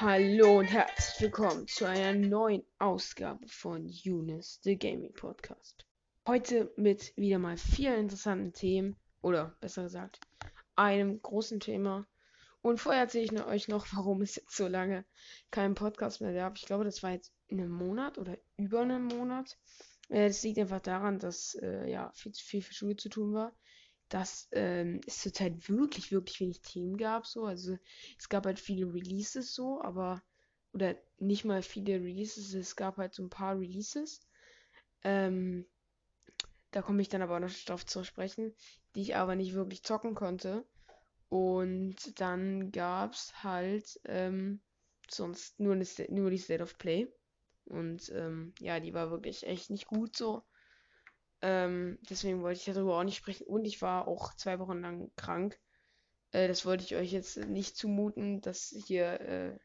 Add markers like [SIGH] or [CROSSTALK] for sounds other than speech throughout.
Hallo und herzlich willkommen zu einer neuen Ausgabe von Younes, the Gaming Podcast. Heute mit wieder mal vielen interessanten Themen, oder besser gesagt, einem großen Thema. Und vorher erzähle ich euch noch, warum es jetzt so lange keinen Podcast mehr gab. Ich glaube, das war jetzt in einem Monat oder über einem Monat. Äh, das liegt einfach daran, dass äh, ja viel zu viel für Schule zu tun war dass ähm, es zurzeit wirklich, wirklich wenig Themen gab. So. Also es gab halt viele Releases so, aber oder nicht mal viele Releases, es gab halt so ein paar Releases. Ähm, da komme ich dann aber noch drauf zu sprechen, die ich aber nicht wirklich zocken konnte. Und dann gab es halt ähm, sonst nur, eine, nur die State of Play. Und ähm, ja, die war wirklich echt nicht gut so. Ähm, deswegen wollte ich darüber auch nicht sprechen. Und ich war auch zwei Wochen lang krank. Äh, das wollte ich euch jetzt nicht zumuten, dass hier äh,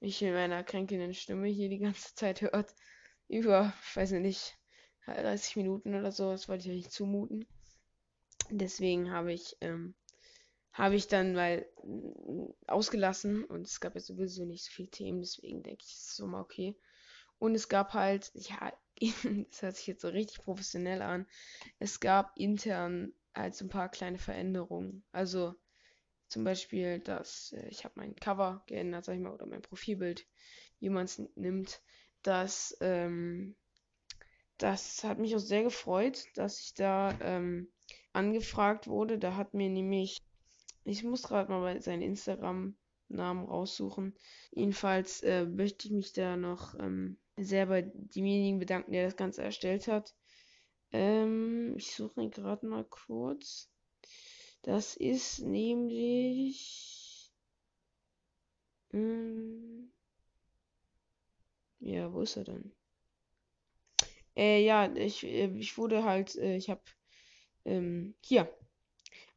mich mit meiner kränkelnden Stimme hier die ganze [LAUGHS] Zeit hört. Über, weiß nicht, 30 Minuten oder so. Das wollte ich euch nicht zumuten. Deswegen habe ich, ähm, habe ich dann mal äh, ausgelassen und es gab ja sowieso nicht so viele Themen, deswegen denke ich, ist es so mal okay. Und es gab halt, ja, [LAUGHS] das hört sich jetzt so richtig professionell an. Es gab intern halt so ein paar kleine Veränderungen. Also zum Beispiel, dass äh, ich habe mein Cover geändert, sag ich mal, oder mein Profilbild, wie man es nimmt. Das, ähm, das hat mich auch sehr gefreut, dass ich da ähm, angefragt wurde. Da hat mir nämlich, ich muss gerade mal seinen Instagram-Namen raussuchen. Jedenfalls äh, möchte ich mich da noch ähm, sehr bei demjenigen bedanken, der das Ganze erstellt hat. Ähm, ich suche ihn gerade mal kurz. Das ist nämlich. Ähm, ja, wo ist er denn? Äh, ja, ich, äh, ich wurde halt, äh, ich habe ähm, hier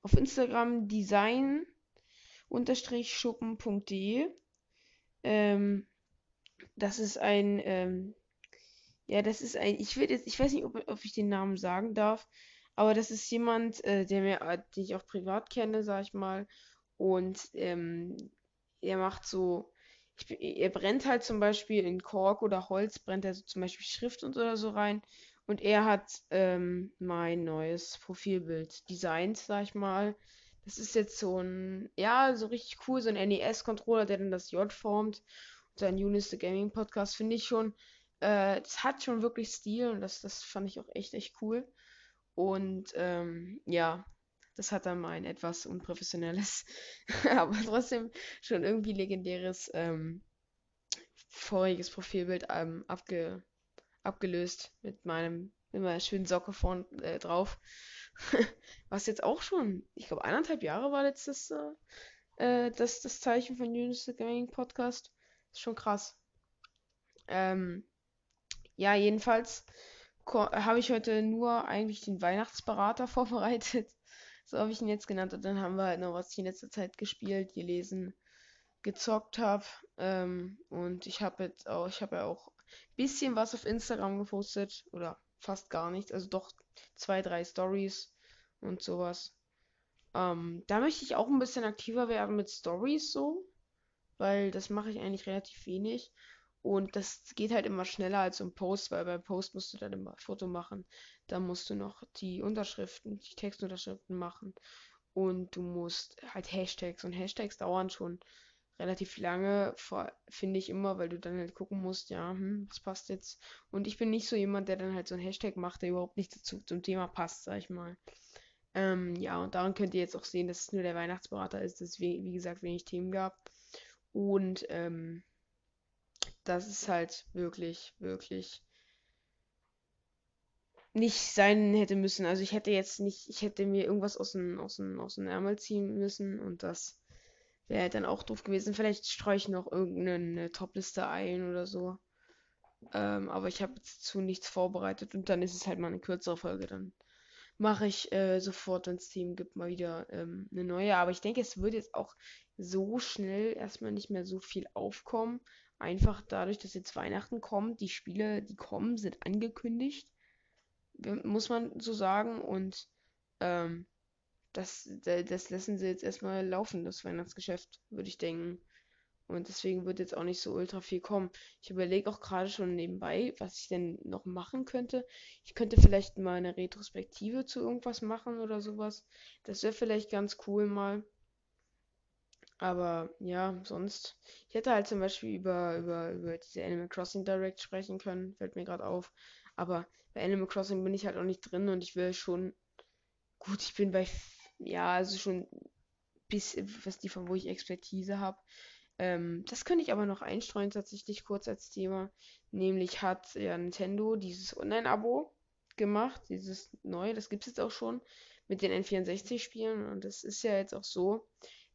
auf Instagram design-schuppen.de ähm, das ist ein, ähm, ja, das ist ein, ich will jetzt, ich weiß nicht, ob, ob ich den Namen sagen darf, aber das ist jemand, äh, der mir, äh, den ich auch privat kenne, sag ich mal, und ähm, er macht so, ich, er brennt halt zum Beispiel in Kork oder Holz, brennt er so zum Beispiel Schrift und oder so rein. Und er hat ähm, mein neues Profilbild designt, sag ich mal. Das ist jetzt so ein, ja, so richtig cool, so ein NES-Controller, der dann das J formt sein Unis the Gaming Podcast, finde ich schon, äh, das hat schon wirklich Stil und das, das fand ich auch echt, echt cool. Und ähm, ja, das hat dann mein etwas unprofessionelles, [LAUGHS] aber trotzdem schon irgendwie legendäres ähm, voriges Profilbild ähm, abge, abgelöst mit meinem mit meiner schönen Socke vorn äh, drauf. [LAUGHS] Was jetzt auch schon, ich glaube, eineinhalb Jahre war letztes äh, das, das Zeichen von Unis the Gaming Podcast. Ist schon krass. Ähm, ja, jedenfalls habe ich heute nur eigentlich den Weihnachtsberater [LAUGHS] vorbereitet. So habe ich ihn jetzt genannt. Und dann haben wir halt noch, was ich in letzter Zeit gespielt, gelesen, gezockt habe. Ähm, und ich habe jetzt auch, ich habe ja auch ein bisschen was auf Instagram gepostet. Oder fast gar nichts. Also doch zwei, drei Stories und sowas. Ähm, da möchte ich auch ein bisschen aktiver werden mit Stories so weil das mache ich eigentlich relativ wenig. Und das geht halt immer schneller als im Post, weil beim Post musst du dann immer ein Foto machen. Dann musst du noch die Unterschriften, die Textunterschriften machen. Und du musst halt Hashtags. Und Hashtags dauern schon relativ lange, finde ich immer, weil du dann halt gucken musst, ja, hm, was passt jetzt. Und ich bin nicht so jemand, der dann halt so ein Hashtag macht, der überhaupt nicht dazu zum Thema passt, sag ich mal. Ähm, ja, und daran könnt ihr jetzt auch sehen, dass es nur der Weihnachtsberater ist, dass es wie, wie gesagt wenig Themen gab. Und ähm, das ist halt wirklich, wirklich nicht sein hätte müssen. Also ich hätte jetzt nicht, ich hätte mir irgendwas aus dem, aus dem, aus dem Ärmel ziehen müssen und das wäre halt dann auch doof gewesen. Vielleicht streue ich noch irgendeine Topliste ein oder so. Ähm, aber ich habe dazu nichts vorbereitet und dann ist es halt mal eine kürzere Folge. Dann mache ich äh, sofort, wenn es Themen gibt, mal wieder ähm, eine neue. Aber ich denke, es wird jetzt auch so schnell erstmal nicht mehr so viel aufkommen. Einfach dadurch, dass jetzt Weihnachten kommt. Die Spiele, die kommen, sind angekündigt. Muss man so sagen. Und ähm, das, das lassen sie jetzt erstmal laufen, das Weihnachtsgeschäft, würde ich denken. Und deswegen wird jetzt auch nicht so ultra viel kommen. Ich überlege auch gerade schon nebenbei, was ich denn noch machen könnte. Ich könnte vielleicht mal eine Retrospektive zu irgendwas machen oder sowas. Das wäre vielleicht ganz cool mal. Aber ja, sonst. Ich hätte halt zum Beispiel über, über, über diese Animal Crossing Direct sprechen können. Fällt mir gerade auf. Aber bei Animal Crossing bin ich halt auch nicht drin und ich will schon. Gut, ich bin bei. Ja, also schon bis was die von wo ich Expertise habe. Ähm, das könnte ich aber noch einstreuen, tatsächlich kurz als Thema. Nämlich hat ja Nintendo dieses Online-Abo gemacht, dieses neue, das gibt es jetzt auch schon mit den N64-Spielen. Und es ist ja jetzt auch so,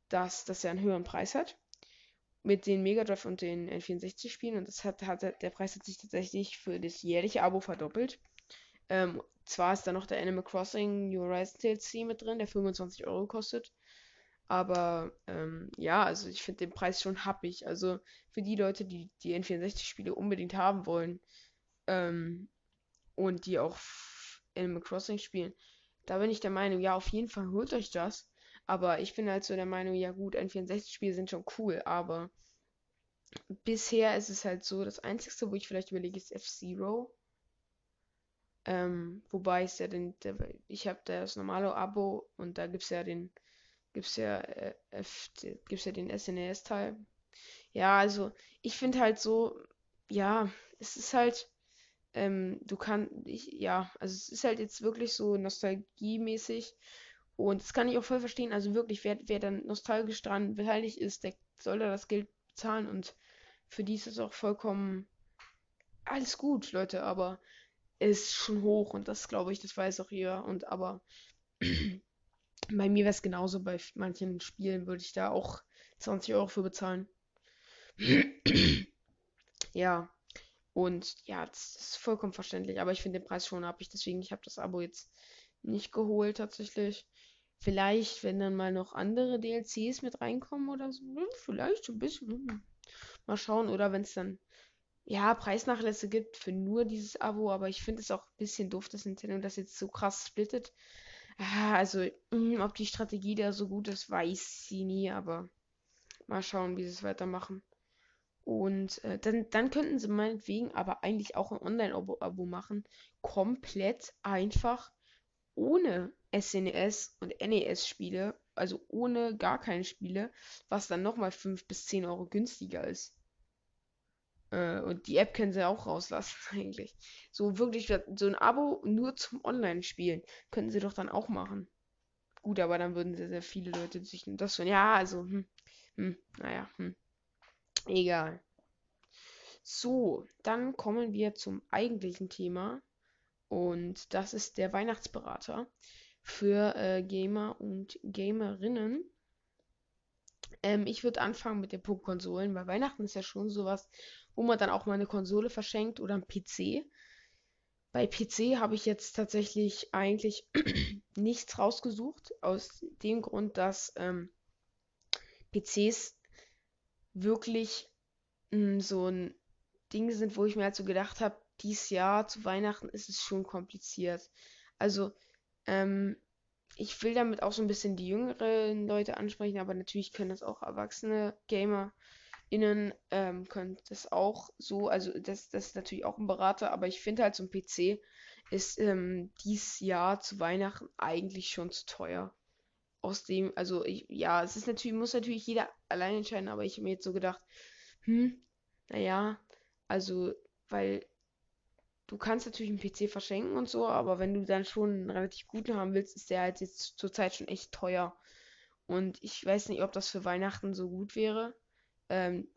dass das ja einen höheren Preis hat. Mit den Mega Drive und den N64-Spielen. Und das hat, hat, der Preis hat sich tatsächlich für das jährliche Abo verdoppelt. Ähm, zwar ist da noch der Animal Crossing New Horizons DLC mit drin, der 25 Euro kostet. Aber ähm, ja, also ich finde den Preis schon happig. Also für die Leute, die die N64-Spiele unbedingt haben wollen ähm, und die auch Animal Crossing spielen, da bin ich der Meinung, ja, auf jeden Fall holt euch das. Aber ich bin halt so der Meinung, ja gut, N64-Spiele sind schon cool, aber bisher ist es halt so, das Einzige, wo ich vielleicht überlege, ist F-Zero. Ähm, wobei es ja den, der, ich habe das normale Abo und da gibt es ja den gibt's ja, äh, F, gibt's ja den SNES-Teil. Ja, also ich finde halt so, ja, es ist halt, ähm, du kannst, ja, also es ist halt jetzt wirklich so nostalgiemäßig und das kann ich auch voll verstehen. Also wirklich, wer, wer dann nostalgisch dran beteiligt ist, der soll da das Geld bezahlen und für die ist es auch vollkommen alles gut, Leute, aber es ist schon hoch und das glaube ich, das weiß auch jeder und aber [CLEARS THROAT] Bei mir wäre es genauso. Bei manchen Spielen würde ich da auch 20 Euro für bezahlen. ja. Und ja, das ist vollkommen verständlich. Aber ich finde den Preis schon ab. Ich deswegen, ich habe das Abo jetzt nicht geholt tatsächlich. Vielleicht, wenn dann mal noch andere DLCs mit reinkommen oder so. Hm, vielleicht ein bisschen. Hm. Mal schauen. Oder wenn es dann ja, Preisnachlässe gibt für nur dieses Abo. Aber ich finde es auch ein bisschen doof, dass Nintendo das jetzt so krass splittet. Ah, also, mm, ob die Strategie da so gut ist, weiß sie nie, aber mal schauen, wie sie es weitermachen. Und äh, dann, dann könnten sie meinetwegen aber eigentlich auch ein Online-Abo machen. Komplett einfach ohne SNES und NES-Spiele, also ohne gar keine Spiele, was dann nochmal 5 bis 10 Euro günstiger ist. Äh, und die App können sie auch rauslassen, [LAUGHS] eigentlich. So wirklich, so ein Abo nur zum Online-Spielen könnten sie doch dann auch machen. Gut, aber dann würden sehr, sehr viele Leute sich das schon. Ja, also, hm, hm, naja, hm. Egal. So, dann kommen wir zum eigentlichen Thema. Und das ist der Weihnachtsberater für äh, Gamer und Gamerinnen. Ähm, ich würde anfangen mit den Punktkonsolen, weil Weihnachten ist ja schon sowas, wo man dann auch mal eine Konsole verschenkt oder ein PC. Bei PC habe ich jetzt tatsächlich eigentlich [CLEARS THROAT] nichts rausgesucht, aus dem Grund, dass ähm, PCs wirklich mh, hm, so ein Ding sind, wo ich mir halt so gedacht habe, dieses Jahr zu Weihnachten ist es schon kompliziert. Also, ähm, ich will damit auch so ein bisschen die jüngeren Leute ansprechen, aber natürlich können das auch erwachsene Gamer innen ähm, könnt das auch so, also das, das ist natürlich auch ein Berater, aber ich finde halt so ein PC ist ähm, dieses Jahr zu Weihnachten eigentlich schon zu teuer. Aus dem, also ich, ja, es ist natürlich, muss natürlich jeder allein entscheiden, aber ich habe mir jetzt so gedacht, hm, naja, also, weil du kannst natürlich einen PC verschenken und so, aber wenn du dann schon einen relativ guten haben willst, ist der halt jetzt zurzeit schon echt teuer. Und ich weiß nicht, ob das für Weihnachten so gut wäre. Ähm,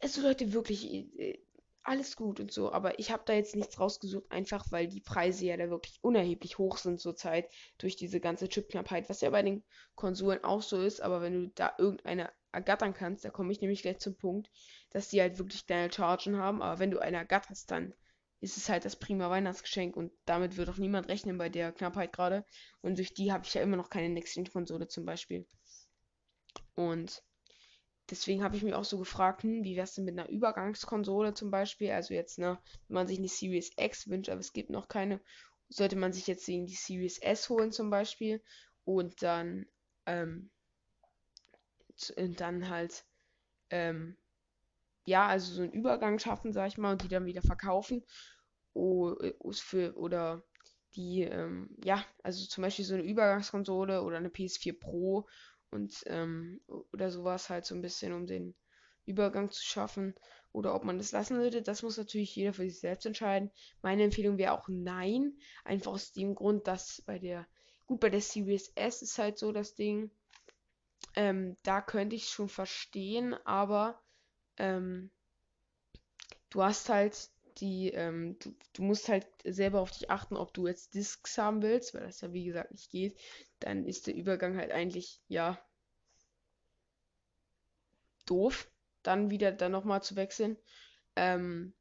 also Leute, wirklich, äh, alles gut und so, aber ich habe da jetzt nichts rausgesucht, einfach weil die Preise ja da wirklich unerheblich hoch sind zurzeit durch diese ganze Chipknappheit, was ja bei den Konsolen auch so ist, aber wenn du da irgendeine ergattern kannst, da komme ich nämlich gleich zum Punkt, dass die halt wirklich kleine Chargen haben, aber wenn du eine ergatterst, dann ist es halt das prima Weihnachtsgeschenk und damit wird auch niemand rechnen bei der Knappheit gerade und durch die habe ich ja immer noch keine Next-Gen-Konsole zum Beispiel. Und deswegen habe ich mich auch so gefragt, hm, wie wäre es denn mit einer Übergangskonsole zum Beispiel? Also jetzt, ne, wenn man sich eine Series X wünscht, aber es gibt noch keine, sollte man sich jetzt die Series S holen zum Beispiel und dann, ähm, und dann halt, ähm, ja, also so einen Übergang schaffen, sag ich mal, und die dann wieder verkaufen. O, für, oder die, ähm, ja, also zum Beispiel so eine Übergangskonsole oder eine PS4 Pro und ähm, oder sowas halt so ein bisschen, um den Übergang zu schaffen. Oder ob man das lassen würde, das muss natürlich jeder für sich selbst entscheiden. Meine Empfehlung wäre auch nein. Einfach aus dem Grund, dass bei der, gut, bei der Series S ist halt so das Ding. Ähm, da könnte ich schon verstehen, aber ähm, du hast halt die, ähm, du, du, musst halt selber auf dich achten, ob du jetzt Discs haben willst, weil das ja wie gesagt nicht geht. Dann ist der Übergang halt eigentlich, ja, doof, dann wieder dann nochmal zu wechseln. Ähm,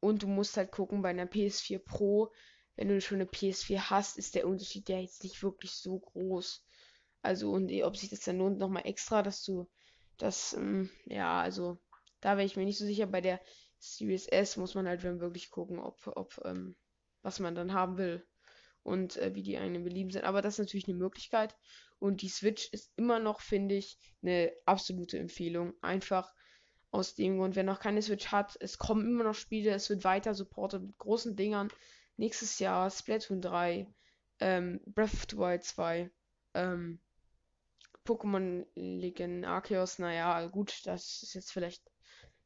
und du musst halt gucken, bei einer PS4 Pro, wenn du schon eine PS4 hast, ist der Unterschied ja jetzt nicht wirklich so groß. Also, und ob sich das dann lohnt, nochmal extra, dass du das, ähm, ja, also, da wäre ich mir nicht so sicher. Bei der Series S muss man halt wirklich gucken, ob, ob ähm, was man dann haben will und äh, wie die eigenen Belieben sind. Aber das ist natürlich eine Möglichkeit. Und die Switch ist immer noch, finde ich, eine absolute Empfehlung. Einfach aus dem Grund, wer noch keine Switch hat, es kommen immer noch Spiele, es wird weiter supportet mit großen Dingern. Nächstes Jahr Splatoon 3, ähm, Breath of the Wild 2, ähm, Pokémon Legend Arceus, naja, gut, das ist jetzt vielleicht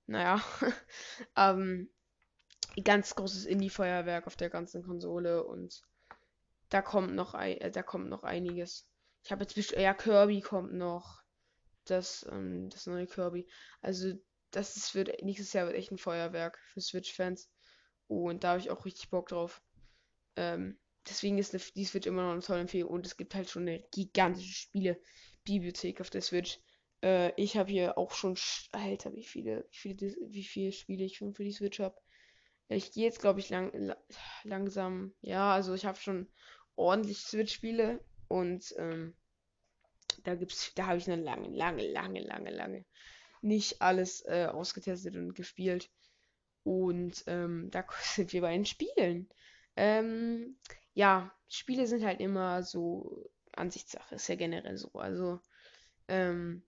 naja, [LAUGHS] ähm, ganz großes Indie-Feuerwerk auf der ganzen Konsole und da kommt noch, ein, äh, da kommt noch einiges. Ich habe jetzt ja Kirby kommt noch, das, ähm, das neue Kirby. Also das ist, wird nächstes Jahr wird echt ein Feuerwerk für Switch-Fans und da habe ich auch richtig Bock drauf. Ähm, deswegen ist die Switch immer noch eine tolle Empfehlung und es gibt halt schon eine gigantische Spielebibliothek auf der Switch. Äh, ich habe hier auch schon, Alter, wie viele, wie viele, wie viele Spiele ich schon für die Switch habe. Ich gehe jetzt, glaube ich, lang, langsam. Ja, also ich habe schon ordentlich Switch-Spiele und ähm, da gibt's, da habe ich eine lange, lange, lange, lange, lange nicht alles äh, ausgetestet und gespielt. Und ähm, da [LAUGHS] sind wir bei den Spielen. Ähm, ja, Spiele sind halt immer so Ansichtssache, ist ja generell so. Also, ähm,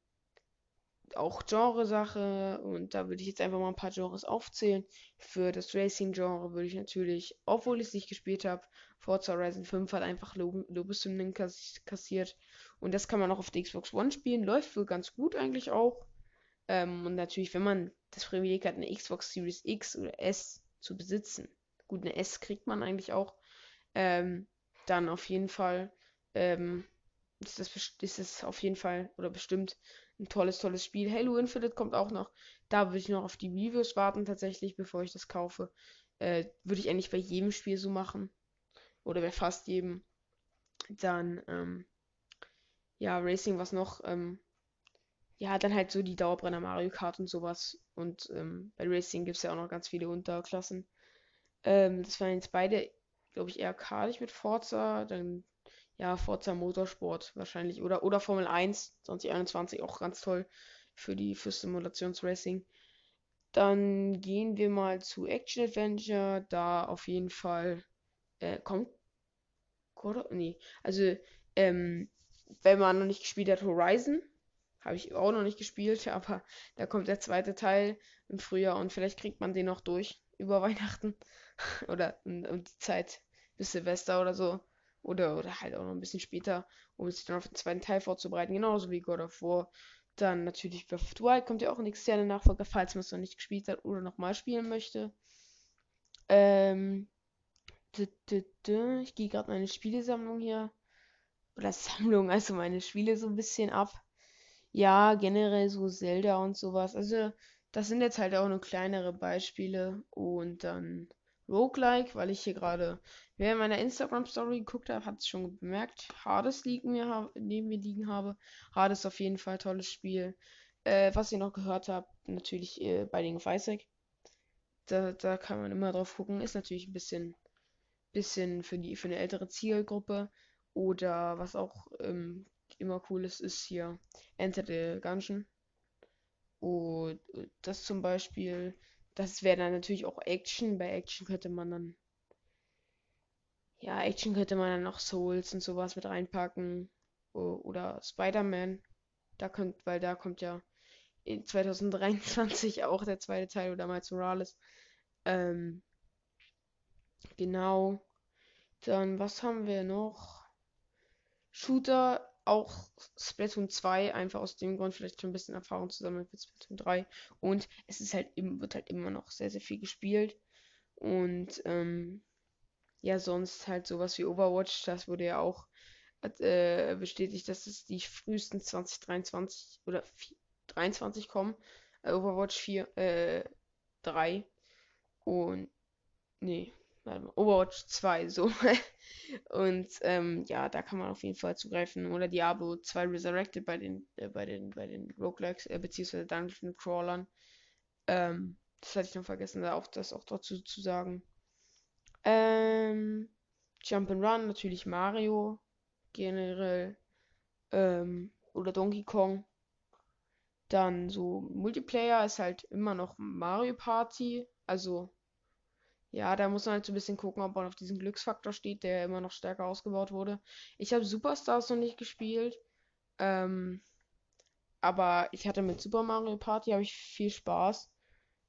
auch Genresache und da würde ich jetzt einfach mal ein paar Genres aufzählen. Für das Racing-Genre würde ich natürlich, obwohl ich es nicht gespielt habe, Forza Horizon 5 hat einfach Lob Lobeshymnen kass kassiert und das kann man auch auf der Xbox One spielen, läuft wohl ganz gut eigentlich auch. Ähm, und natürlich, wenn man das Privileg hat, eine Xbox Series X oder S zu besitzen, gut, eine S kriegt man eigentlich auch, ähm, dann auf jeden Fall ähm, ist das, ist das auf jeden Fall oder bestimmt ein tolles, tolles Spiel. Halo Infinite kommt auch noch. Da würde ich noch auf die Reviews warten, tatsächlich, bevor ich das kaufe. Äh, würde ich eigentlich bei jedem Spiel so machen. Oder bei fast jedem. Dann, ähm, ja, Racing, was noch? Ähm, ja, dann halt so die Dauerbrenner Mario Kart und sowas. Und ähm, bei Racing gibt es ja auch noch ganz viele Unterklassen. Ähm, das waren jetzt beide, glaube ich, eher kartig mit Forza. Dann ja, Forza Motorsport wahrscheinlich. Oder, oder Formel 1 2021 auch ganz toll für die für Simulationsracing. Dann gehen wir mal zu Action Adventure. Da auf jeden Fall äh, kommt. Nee. Also, ähm, wenn man noch nicht gespielt hat, Horizon. Habe ich auch noch nicht gespielt, [LAUGHS] aber da kommt der zweite Teil im Frühjahr und vielleicht kriegt man den noch durch über [LAUGHS] Weihnachten. oder um, um die Zeit bis Silvester oder so. Oder, oder halt auch noch ein bisschen später, um sich dann auf den zweiten Teil vorzubereiten. Genauso wie God of War. Dann natürlich Breath of the Wild kommt ja auch ein externer Nachfolger, falls man es noch nicht gespielt hat oder nochmal spielen möchte. Ähm. Ich gehe gerade meine Spielesammlung hier. Oder Sammlung, also meine Spiele so ein bisschen ab. Ja, generell so Zelda und sowas. Also, das sind jetzt halt auch nur kleinere Beispiele. Und dann Roguelike, weil ich hier gerade Wer in meiner Instagram-Story geguckt hat, hat es schon bemerkt. Hades liegen mir, neben mir liegen habe. Hades auf jeden Fall tolles Spiel. Äh, was ihr noch gehört habt, natürlich äh, Binding of Isaac. Da, da kann man immer drauf gucken. Ist natürlich ein bisschen, bisschen für, die, für eine ältere Zielgruppe. Oder was auch ähm, immer cool ist, ist hier Enter the Gungeon. Und das zum Beispiel, das wäre dann natürlich auch Action. Bei Action könnte man dann ja, Action könnte man dann noch Souls und sowas mit reinpacken. Oder Spider-Man. Da könnt, weil da kommt ja in 2023 auch der zweite Teil oder Miles Morales. Ähm, genau. Dann, was haben wir noch? Shooter, auch Splatoon 2, einfach aus dem Grund vielleicht schon ein bisschen Erfahrung zusammen mit Splatoon 3. Und es ist halt, wird halt immer noch sehr, sehr viel gespielt. Und ähm, ja, sonst halt sowas wie Overwatch, das wurde ja auch äh, bestätigt, dass es die frühesten 2023 oder 4, 23 kommen. Äh, Overwatch 4, äh, 3 und nee, Overwatch 2, so. [LAUGHS] und ähm, ja, da kann man auf jeden Fall zugreifen. Oder Diablo 2 Resurrected bei den, äh, bei den, bei den Roguelikes, äh, beziehungsweise Dungeon Crawlern. Ähm, das hatte ich noch vergessen, da auch das auch dazu zu sagen. Ähm, Jump'n'Run, natürlich Mario, generell. Ähm, oder Donkey Kong. Dann so Multiplayer ist halt immer noch Mario Party. Also ja, da muss man halt so ein bisschen gucken, ob man auf diesen Glücksfaktor steht, der immer noch stärker ausgebaut wurde. Ich habe Superstars noch nicht gespielt. Ähm, aber ich hatte mit Super Mario Party habe ich viel Spaß.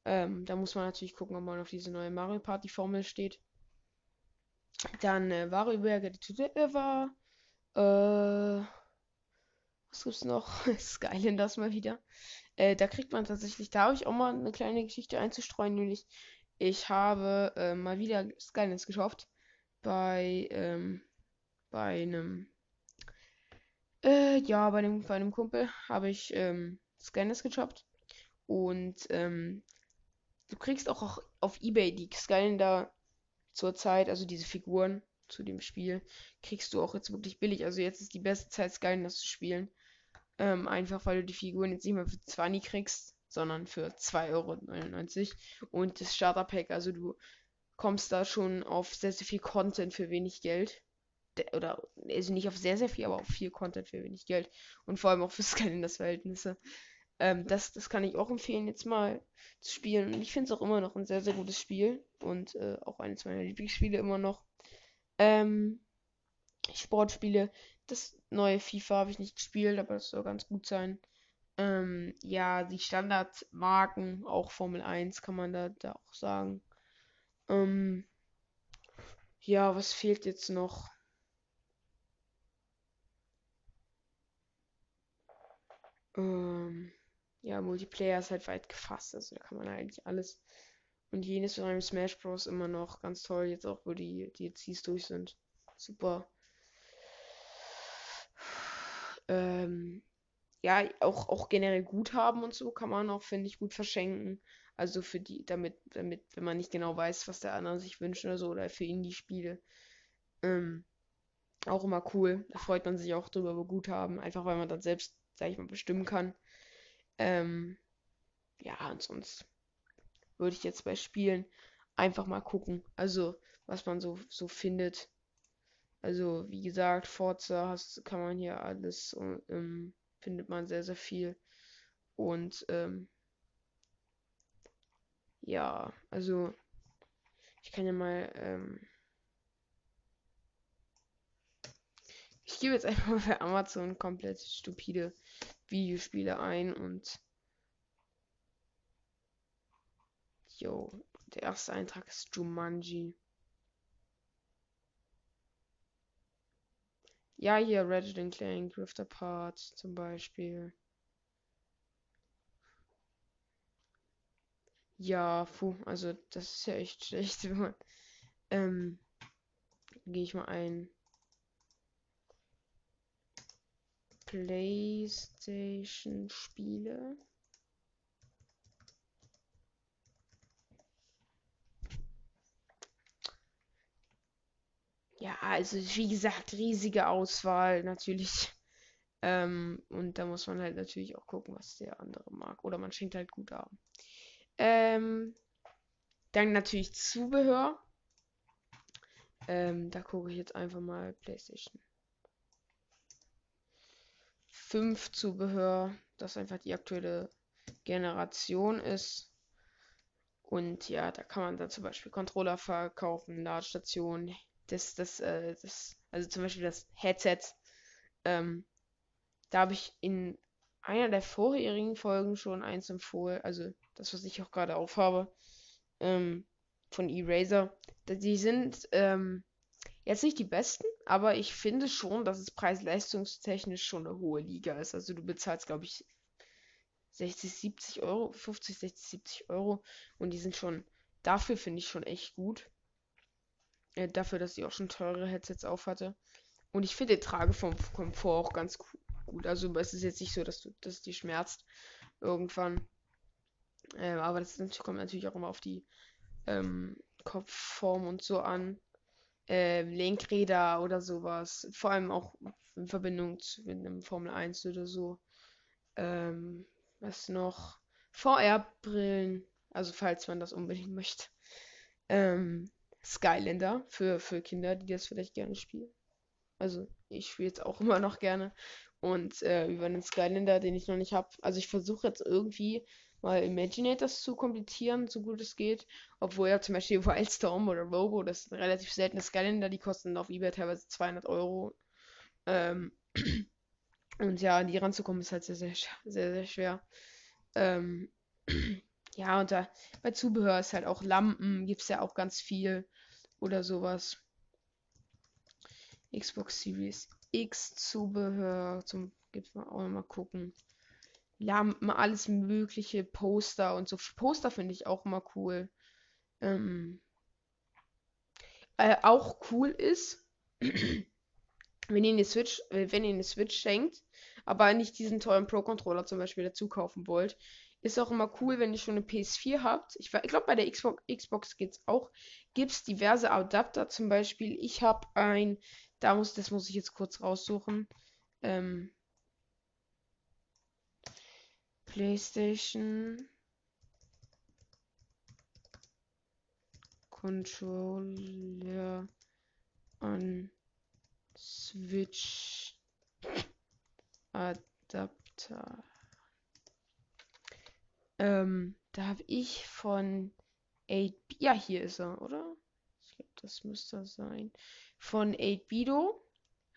Ähm, da muss man natürlich gucken, ob man auf diese neue Mario Party Formel steht. Dann äh, Get to Deliver. Äh, was gibt's noch? [LAUGHS] Skylanders mal wieder. Äh, da kriegt man tatsächlich, da habe ich auch mal eine kleine Geschichte einzustreuen, nämlich ich habe äh, mal wieder Skylands geschafft. Bei, ähm, bei einem, äh, ja, bei einem, bei einem Kumpel habe ich ähm, Skylands gejobbt. Und ähm, du kriegst auch, auch auf Ebay die Skylander zur Zeit, also diese Figuren zu dem Spiel, kriegst du auch jetzt wirklich billig. Also jetzt ist die beste Zeit, Skylanders zu spielen. Ähm, einfach weil du die Figuren jetzt nicht mehr für 20 kriegst, sondern für 2,99 Euro. Und das Starter-Pack, also du kommst da schon auf sehr, sehr viel Content für wenig Geld. Oder, also nicht auf sehr, sehr viel, aber auf viel Content für wenig Geld. Und vor allem auch für Skylanders-Verhältnisse. [LAUGHS] Ähm, das, das kann ich auch empfehlen, jetzt mal zu spielen. Und ich finde es auch immer noch ein sehr, sehr gutes Spiel. Und äh, auch eines meiner Lieblingsspiele immer noch. Ähm, Sportspiele. Das neue FIFA habe ich nicht gespielt, aber das soll ganz gut sein. Ähm, ja, die Standardmarken, auch Formel 1 kann man da, da auch sagen. Ähm, ja, was fehlt jetzt noch? Ähm, ja, Multiplayer ist halt weit gefasst, also da kann man eigentlich alles und jenes von einem Smash Bros. immer noch ganz toll, jetzt auch wo die DLCs durch sind. Super. Ähm, ja, auch, auch generell Guthaben und so kann man auch, finde ich, gut verschenken. Also für die, damit, damit, wenn man nicht genau weiß, was der andere sich wünscht oder so, oder für ihn die Spiele. Ähm, auch immer cool. Da freut man sich auch drüber über Guthaben, einfach weil man dann selbst, sag ich mal, bestimmen kann. Ähm, ja, und sonst würde ich jetzt bei Spielen einfach mal gucken. Also, was man so, so findet. Also, wie gesagt, Forza hast, kann man hier alles ähm, findet man sehr, sehr viel. Und ähm, ja, also ich kann ja mal. Ähm, ich gebe jetzt [LAUGHS] einfach mal für Amazon komplett stupide Videospiele ein und. Jo, der erste Eintrag ist Jumanji. Ja, hier Ratchet Clank, Rift Apart zum Beispiel. Ja, puh, also das ist ja echt [LAUGHS] schlecht, wenn man. Ähm, gehe ich mal ein. PlayStation Spiele. Ja, also wie gesagt, riesige Auswahl natürlich. Ähm, und da muss man halt natürlich auch gucken, was der andere mag. Oder man schenkt halt gut ab. Ähm, dann natürlich Zubehör. Ähm, da gucke ich jetzt einfach mal PlayStation 5 Zubehör, das einfach die aktuelle Generation ist. Und ja, da kann man dann zum Beispiel Controller verkaufen, Ladestationen, das, das, äh, das, also zum Beispiel das Headset, ähm, da habe ich in einer der vorherigen Folgen schon eins empfohlen. Also das, was ich auch gerade aufhabe. Ähm, von Eraser. Die sind ähm, jetzt nicht die besten, aber ich finde schon, dass es preis-leistungstechnisch schon eine hohe Liga ist. Also du bezahlst, glaube ich, 60, 70 Euro, 50, 60, 70 Euro. Und die sind schon, dafür finde ich schon echt gut. Äh, dafür, dass ich auch schon teure Headsets auf hatte. Und ich finde den Tragekomfort auch ganz gut. Also es ist jetzt nicht so, dass du, dass dir schmerzt irgendwann. Äh, aber das kommt natürlich auch immer auf die ähm, Kopfform und so an. Äh, Lenkräder oder sowas. Vor allem auch in Verbindung zu, mit einem Formel 1 oder so. Ähm, was noch? VR-Brillen. Also falls man das unbedingt [LAUGHS] möchte. Ähm, Skylander für, für Kinder, die das vielleicht gerne spielen. Also ich spiele es auch immer noch gerne. Und äh, über einen Skylander, den ich noch nicht habe. Also ich versuche jetzt irgendwie mal Imaginators zu komplizieren, so gut es geht. Obwohl ja zum Beispiel [LAUGHS] Wildstorm oder Robo, das sind relativ seltene Skylander, die kosten auf Ebay teilweise 200 Euro. Ähm, [CLEARS THROAT] und ja, an die ranzukommen ist halt sehr, sehr, sehr, sehr schwer. Ähm, [CLEARS THROAT] ja, und da bei Zubehör ist halt auch Lampen, gibt es ja auch ganz viel oder sowas. Xbox Series X Zubehör zum gibt man auch mal gucken. Lampen, alles mögliche, Poster und so. Poster finde ich auch immer cool. Ähm, äh, auch cool ist, [CLEARS THROAT] wenn ihr eine Switch, äh, wenn ihr eine Switch schenkt, aber nicht diesen teuren Pro-Controller zum Beispiel dazu kaufen wollt, ist auch immer cool, wenn ihr schon eine PS4 habt. Ich, ich glaube, bei der Xbox, Xbox es auch. Gibt es diverse Adapter. Zum Beispiel, ich habe ein, da muss, das muss ich jetzt kurz raussuchen. Ähm, PlayStation Controller an Switch Adapter. Ähm, da habe ich von 8 Ja, hier ist er, oder? Ich glaube, das müsste sein. Von 8bido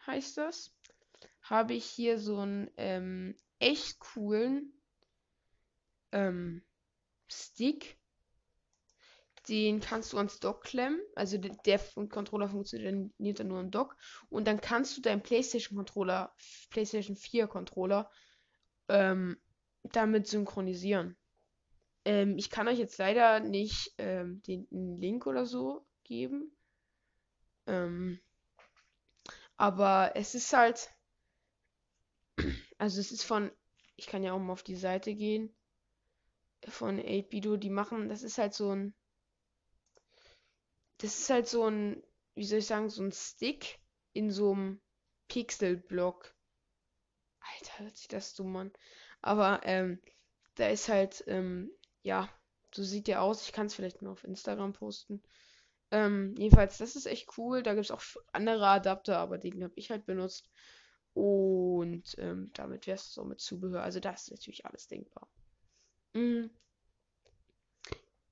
heißt das. Habe ich hier so einen ähm, echt coolen ähm, Stick. Den kannst du ans Dock klemmen. Also der, der Controller funktioniert dann nur am Dock. Und dann kannst du deinen PlayStation Controller, PlayStation 4 Controller, ähm, damit synchronisieren. Ähm, ich kann euch jetzt leider nicht ähm, den, den, Link oder so geben. Ähm, aber es ist halt. Also es ist von. Ich kann ja auch mal auf die Seite gehen von 8bido, die machen, das ist halt so ein. Das ist halt so ein, wie soll ich sagen, so ein Stick in so einem Pixelblock. Alter, hört sich das dumm an. Aber, ähm, da ist halt, ähm, ja, so sieht der aus. Ich kann es vielleicht mal auf Instagram posten. Ähm, jedenfalls, das ist echt cool. Da gibt es auch andere Adapter, aber den habe ich halt benutzt. Und ähm, damit wäre es so mit Zubehör. Also das ist natürlich alles denkbar. Mhm.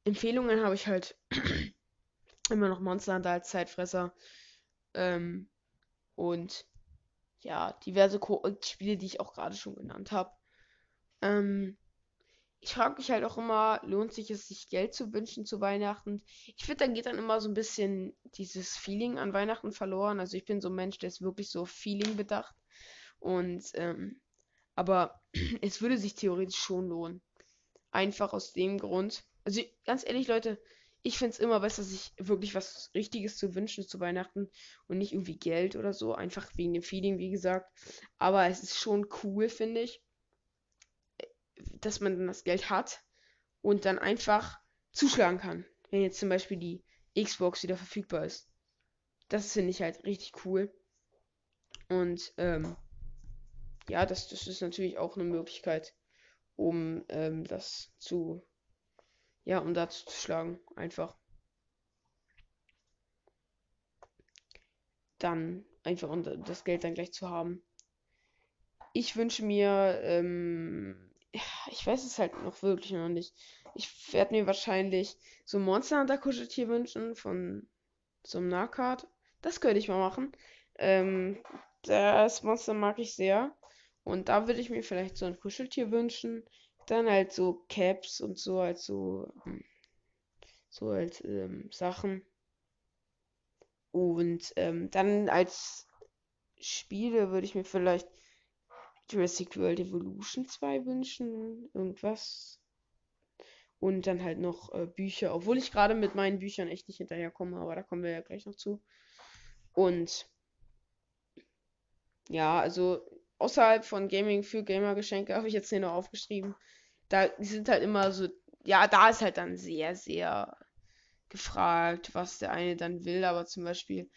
Empfehlungen habe ich halt [CLEARS THROAT] immer noch Monster Hunter als Zeitfresser. Ähm, und ja, diverse Co Spiele, die ich auch gerade schon genannt habe. Ähm, ich frage mich halt auch immer, lohnt sich es, sich Geld zu wünschen zu Weihnachten? Ich finde, dann geht dann immer so ein bisschen dieses Feeling an Weihnachten verloren. Also ich bin so ein Mensch, der ist wirklich so Feeling bedacht. Und, ähm, aber [CLEARS THROAT] es würde sich theoretisch schon lohnen. Einfach aus dem Grund. Also ganz ehrlich, Leute, ich finde es immer besser, sich wirklich was Richtiges zu wünschen zu Weihnachten und nicht irgendwie Geld oder so. Einfach wegen dem Feeling, wie gesagt. Aber es ist schon cool, finde ich, dass man dann das Geld hat und dann einfach zuschlagen kann. Wenn jetzt zum Beispiel die Xbox wieder verfügbar ist. Das finde ich halt richtig cool. Und ähm, ja, das, das ist natürlich auch eine Möglichkeit um ähm, das zu, ja, um da zu schlagen, einfach. Dann einfach und das Geld dann gleich zu haben. Ich wünsche mir, ähm, ich weiß es halt noch wirklich noch nicht. Ich werde mir wahrscheinlich so Monster Hunter Kuscheltier wünschen von so Nahcard. Das könnte ich mal machen. Ähm, das Monster mag ich sehr. Und da würde ich mir vielleicht so ein Kuscheltier wünschen. Dann halt so Caps und so als so, hm, so als ähm, Sachen. Und ähm, dann als Spiele würde ich mir vielleicht Jurassic World Evolution 2 wünschen. Irgendwas. Und dann halt noch äh, Bücher. Obwohl ich gerade mit meinen Büchern echt nicht hinterherkomme, aber da kommen wir ja gleich noch zu. Und ja, also außerhalb von Gaming für Gamer-Geschenke habe ich jetzt hier noch aufgeschrieben. Da sind halt immer so, ja, da ist halt dann sehr, sehr gefragt, was der eine dann will, aber zum Beispiel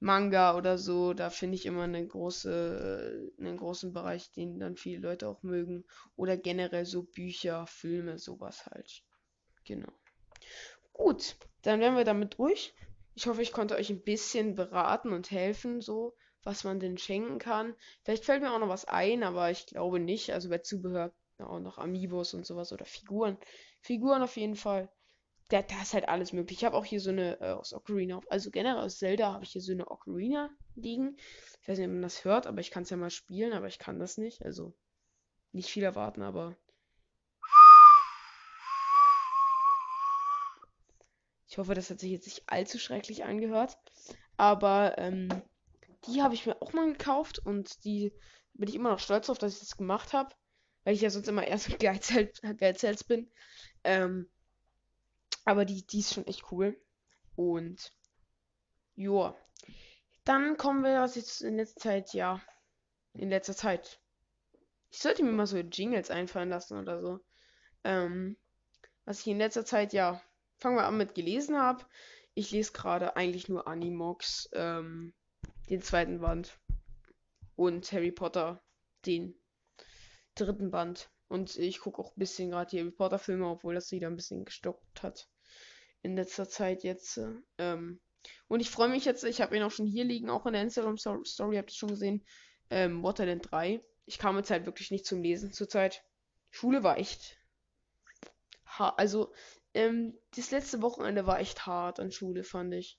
Manga oder so, da finde ich immer eine große, einen großen Bereich, den dann viele Leute auch mögen. Oder generell so Bücher, Filme, sowas halt. Genau. Gut, dann wären wir damit durch. Ich hoffe, ich konnte euch ein bisschen beraten und helfen, so was man denn schenken kann. Vielleicht fällt mir auch noch was ein, aber ich glaube nicht. Also bei Zubehör auch noch Amiibos und sowas oder Figuren. Figuren auf jeden Fall. Da, da ist halt alles möglich. Ich habe auch hier so eine äh, aus Ocarina, also generell aus Zelda habe ich hier so eine Ocarina liegen. Ich weiß nicht, ob man das hört, aber ich kann es ja mal spielen, aber ich kann das nicht. Also nicht viel erwarten, aber ich hoffe, das hat sich jetzt nicht allzu schrecklich angehört. Aber ähm, die habe ich mir auch mal gekauft und die bin ich immer noch stolz auf, dass ich das gemacht habe. Weil ich ja sonst immer erst [LAUGHS] Geizhals, Geizhals bin. Ähm, aber die, die ist schon echt cool. Und joa. Dann kommen wir, was jetzt in letzter Zeit, ja, in letzter Zeit. Ich sollte mir mal so Jingles einfallen lassen oder so. Ähm, was ich in letzter Zeit, ja, fangen wir an mit gelesen habe. Ich lese gerade eigentlich nur Animox. Ähm, den zweiten Band. Und Harry Potter, den dritten Band. Und ich gucke auch ein bisschen gerade die Harry Potter Filme, obwohl das wieder ein bisschen gestockt hat. In letzter Zeit jetzt. Ähm, und ich freue mich jetzt, ich habe ihn auch schon hier liegen, auch in der Instagram Story, habt ihr schon gesehen. Ähm, Waterland 3. Ich kam jetzt halt wirklich nicht zum Lesen zurzeit. Schule war echt. Also, ähm, das letzte Wochenende war echt hart an Schule, fand ich.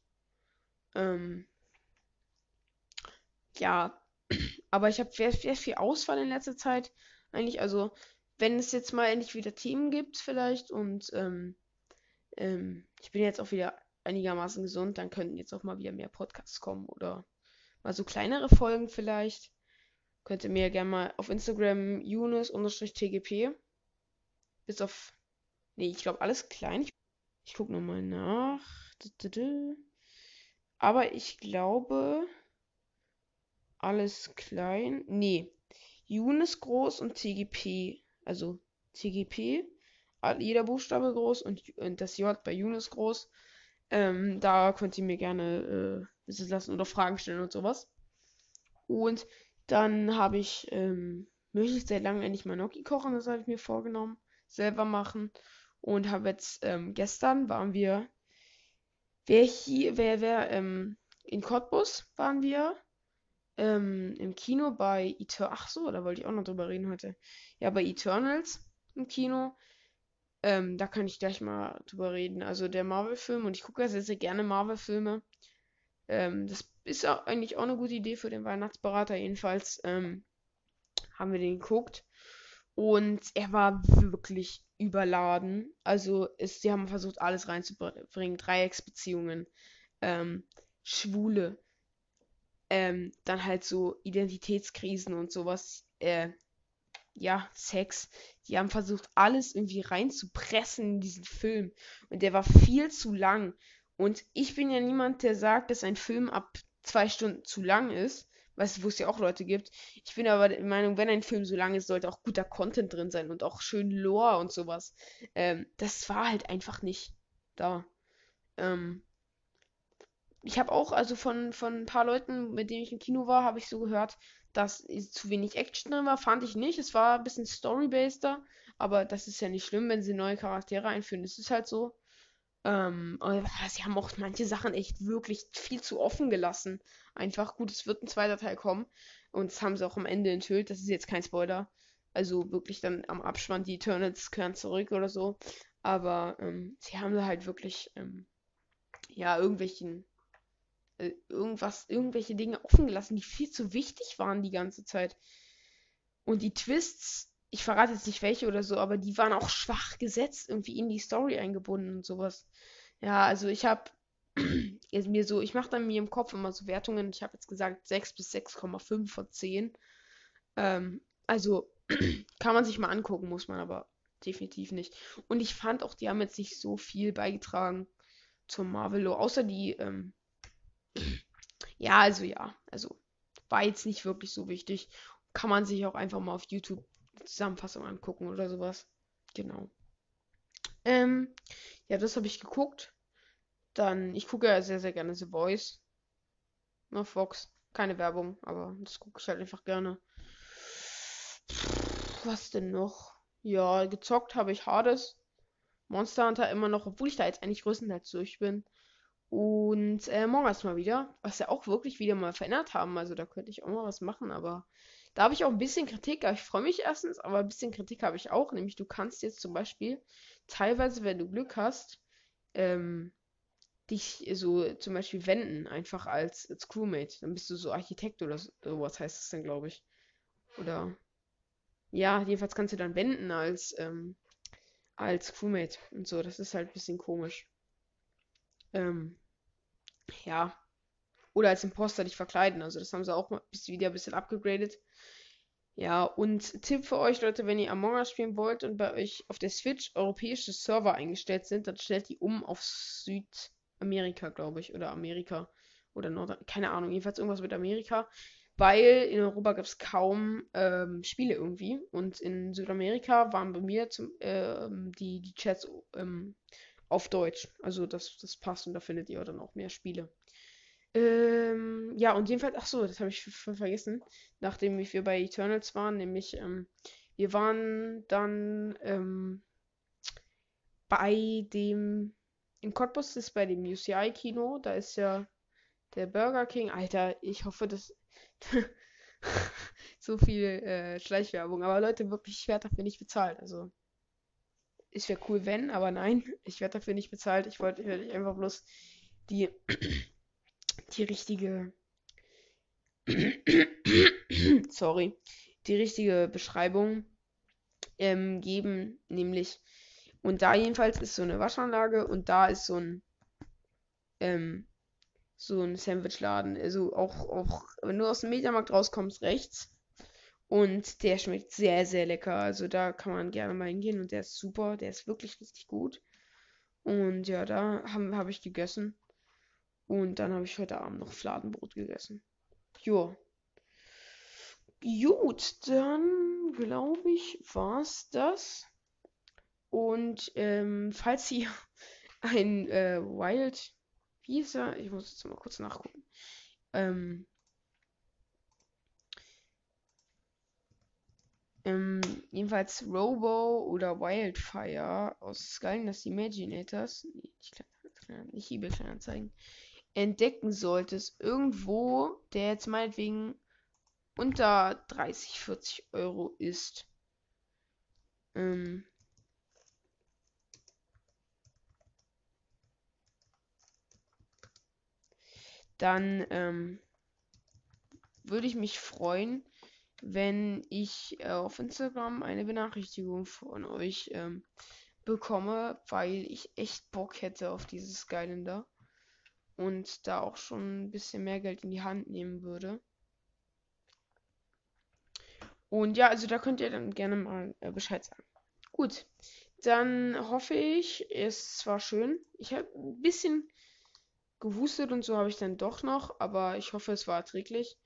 Ähm, ja, [CLEARS THROAT] aber ich habe sehr, sehr viel Auswahl in letzter Zeit. Eigentlich, also, wenn es jetzt mal endlich wieder Themen gibt, vielleicht, und ähm, ähm, ich bin jetzt auch wieder einigermaßen gesund, dann könnten jetzt auch mal wieder mehr Podcasts kommen oder mal so kleinere Folgen vielleicht. Könnt ihr mir gerne mal auf Instagram Yunus-TGP bis auf. Nee, ich glaube alles klein. Ich, ich gucke nochmal nach. Aber ich glaube alles klein. Nee. Yunus groß und TGP. Also TGP. Jeder Buchstabe groß und, und das J bei Yunus groß. Ähm, da könnt ihr mir gerne äh, wissen lassen oder Fragen stellen und sowas. Und dann habe ich ähm, möglichst sehr lange endlich mal Gnocchi kochen, das habe ich mir vorgenommen. Selber machen. Und habe jetzt, ähm, gestern waren wir, wer hier, wer, wer, ähm, in Cottbus waren wir ähm, im Kino bei Eternals. Ach so, da wollte ich auch noch drüber reden heute. Ja, bei Eternals im Kino. Ähm, da kann ich gleich mal drüber reden. Also der Marvel-Film und ich gucke sehr, sehr gerne Marvel-Filme. Ähm, das ist auch eigentlich auch eine gute Idee für den Weihnachtsberater. Jedenfalls ähm, haben wir den geguckt. Und er war wirklich überladen. Also ist, sie haben versucht, alles reinzubringen. Dreiecksbeziehungen, ähm, Schwule, ähm, dann halt so Identitätskrisen und sowas, äh, ja, Sex. Die haben versucht, alles irgendwie reinzupressen in diesen Film. Und der war viel zu lang. Und ich bin ja niemand, der sagt, dass ein Film ab zwei Stunden zu lang ist. Weißt du, wo es ja auch Leute gibt. Ich bin aber der Meinung, wenn ein Film so lang ist, sollte auch guter Content drin sein und auch schön Lore und sowas. Ähm, das war halt einfach nicht da. Ähm, ich habe auch, also von, von ein paar Leuten, mit denen ich im Kino war, habe ich so gehört, dass zu wenig Action drin war. Fand ich nicht. Es war ein bisschen story-baster, aber das ist ja nicht schlimm, wenn sie neue Charaktere einführen. Das ist halt so. Ähm, sie haben auch manche Sachen echt wirklich viel zu offen gelassen. Einfach gut, es wird ein zweiter Teil kommen. Und das haben sie auch am Ende enthüllt. Das ist jetzt kein Spoiler. Also wirklich dann am Abspann, die Eternals kehren zurück oder so. Aber ähm, sie haben da halt wirklich, ähm, ja, irgendwelchen irgendwas, irgendwelche Dinge offen gelassen, die viel zu wichtig waren die ganze Zeit. Und die Twists, ich verrate jetzt nicht welche oder so, aber die waren auch schwach gesetzt, irgendwie in die Story eingebunden und sowas. Ja, also ich habe [CLEARS THROAT] mir so, ich mache dann mir im Kopf immer so Wertungen. Ich habe jetzt gesagt 6 bis 6,5 von 10. Ähm, also [CLEARS THROAT] kann man sich mal angucken, muss man aber definitiv nicht. Und ich fand auch, die haben jetzt nicht so viel beigetragen zum Marvelo, außer die, ähm, ja, also ja, also war jetzt nicht wirklich so wichtig. Kann man sich auch einfach mal auf YouTube Zusammenfassung angucken oder sowas. Genau. Ähm, ja, das habe ich geguckt. Dann, ich gucke ja sehr, sehr gerne The Voice. Auf Fox. Keine Werbung, aber das gucke ich halt einfach gerne. Was denn noch? Ja, gezockt habe ich Hades. Monster Hunter immer noch, obwohl ich da jetzt eigentlich größtenteils durch bin. Und äh, morgens mal wieder, was ja auch wirklich wieder mal verändert haben. Also da könnte ich auch mal was machen, aber da habe ich auch ein bisschen Kritik. Ich freue mich erstens, aber ein bisschen Kritik habe ich auch. Nämlich du kannst jetzt zum Beispiel teilweise, wenn du Glück hast, ähm, dich so zum Beispiel wenden, einfach als, als Crewmate. Dann bist du so Architekt oder so, was heißt das denn, glaube ich. Oder ja, jedenfalls kannst du dann wenden als, ähm, als Crewmate und so. Das ist halt ein bisschen komisch. Ähm, ja. Oder als Imposter dich verkleiden. Also das haben sie auch mal wieder ein bisschen abgegradet. Ja, und Tipp für euch, Leute, wenn ihr Among Us spielen wollt und bei euch auf der Switch europäische Server eingestellt sind, dann stellt die um auf Südamerika, glaube ich. Oder Amerika. Oder Nord... Keine Ahnung, jedenfalls irgendwas mit Amerika weil in Europa gab es kaum ähm, Spiele irgendwie. Und in Südamerika waren bei mir zum, äh, die, die Chats ähm, auf Deutsch. Also das, das passt und da findet ihr dann auch mehr Spiele. Ähm, ja, und jedenfalls, ach so, das habe ich vergessen, nachdem wir bei Eternals waren, nämlich ähm, wir waren dann ähm, bei dem, in Cottbus ist bei dem UCI-Kino, da ist ja der Burger King. Alter, ich hoffe, dass [LAUGHS] so viel äh, Schleichwerbung. Aber Leute, wirklich, ich werde dafür nicht bezahlt. Also, es wäre cool, wenn, aber nein, ich werde dafür nicht bezahlt. Ich wollte ich einfach bloß die, die richtige, sorry, die richtige Beschreibung ähm, geben, nämlich, und da jedenfalls ist so eine Waschanlage und da ist so ein, ähm, so ein Sandwichladen. Also auch, auch, wenn du aus dem Mediamarkt rauskommst, rechts. Und der schmeckt sehr, sehr lecker. Also da kann man gerne mal hingehen und der ist super. Der ist wirklich richtig gut. Und ja, da habe hab ich gegessen. Und dann habe ich heute Abend noch Fladenbrot gegessen. Jo. Gut, dann glaube ich, war's das. Und ähm, falls ihr [LAUGHS] ein äh, Wild wie ist er? Ich muss jetzt mal kurz nachgucken. Ähm, ähm, jedenfalls Robo oder Wildfire aus Skylanders Imaginators, nicht, nicht eBay Kleinanzeigen, entdecken solltest, irgendwo, der jetzt meinetwegen unter 30, 40 Euro ist. Ähm, dann ähm, würde ich mich freuen, wenn ich äh, auf Instagram eine Benachrichtigung von euch ähm, bekomme, weil ich echt Bock hätte auf dieses Skylander und da auch schon ein bisschen mehr Geld in die Hand nehmen würde. Und ja, also da könnt ihr dann gerne mal äh, Bescheid sagen. Gut, dann hoffe ich, es war schön. Ich habe ein bisschen Gehustet und so habe ich dann doch noch, aber ich hoffe, es war erträglich.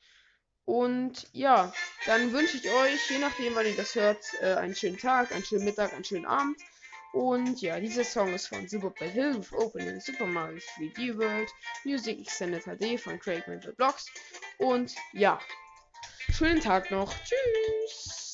Und ja, dann wünsche ich euch, je nachdem, wann ihr das hört, äh, einen schönen Tag, einen schönen Mittag, einen schönen Abend. Und ja, dieser Song ist von Super Bad Hill with Opening Super Mario 3D World, Music Extended HD von Craig Mental Blocks. Und ja, schönen Tag noch. Tschüss.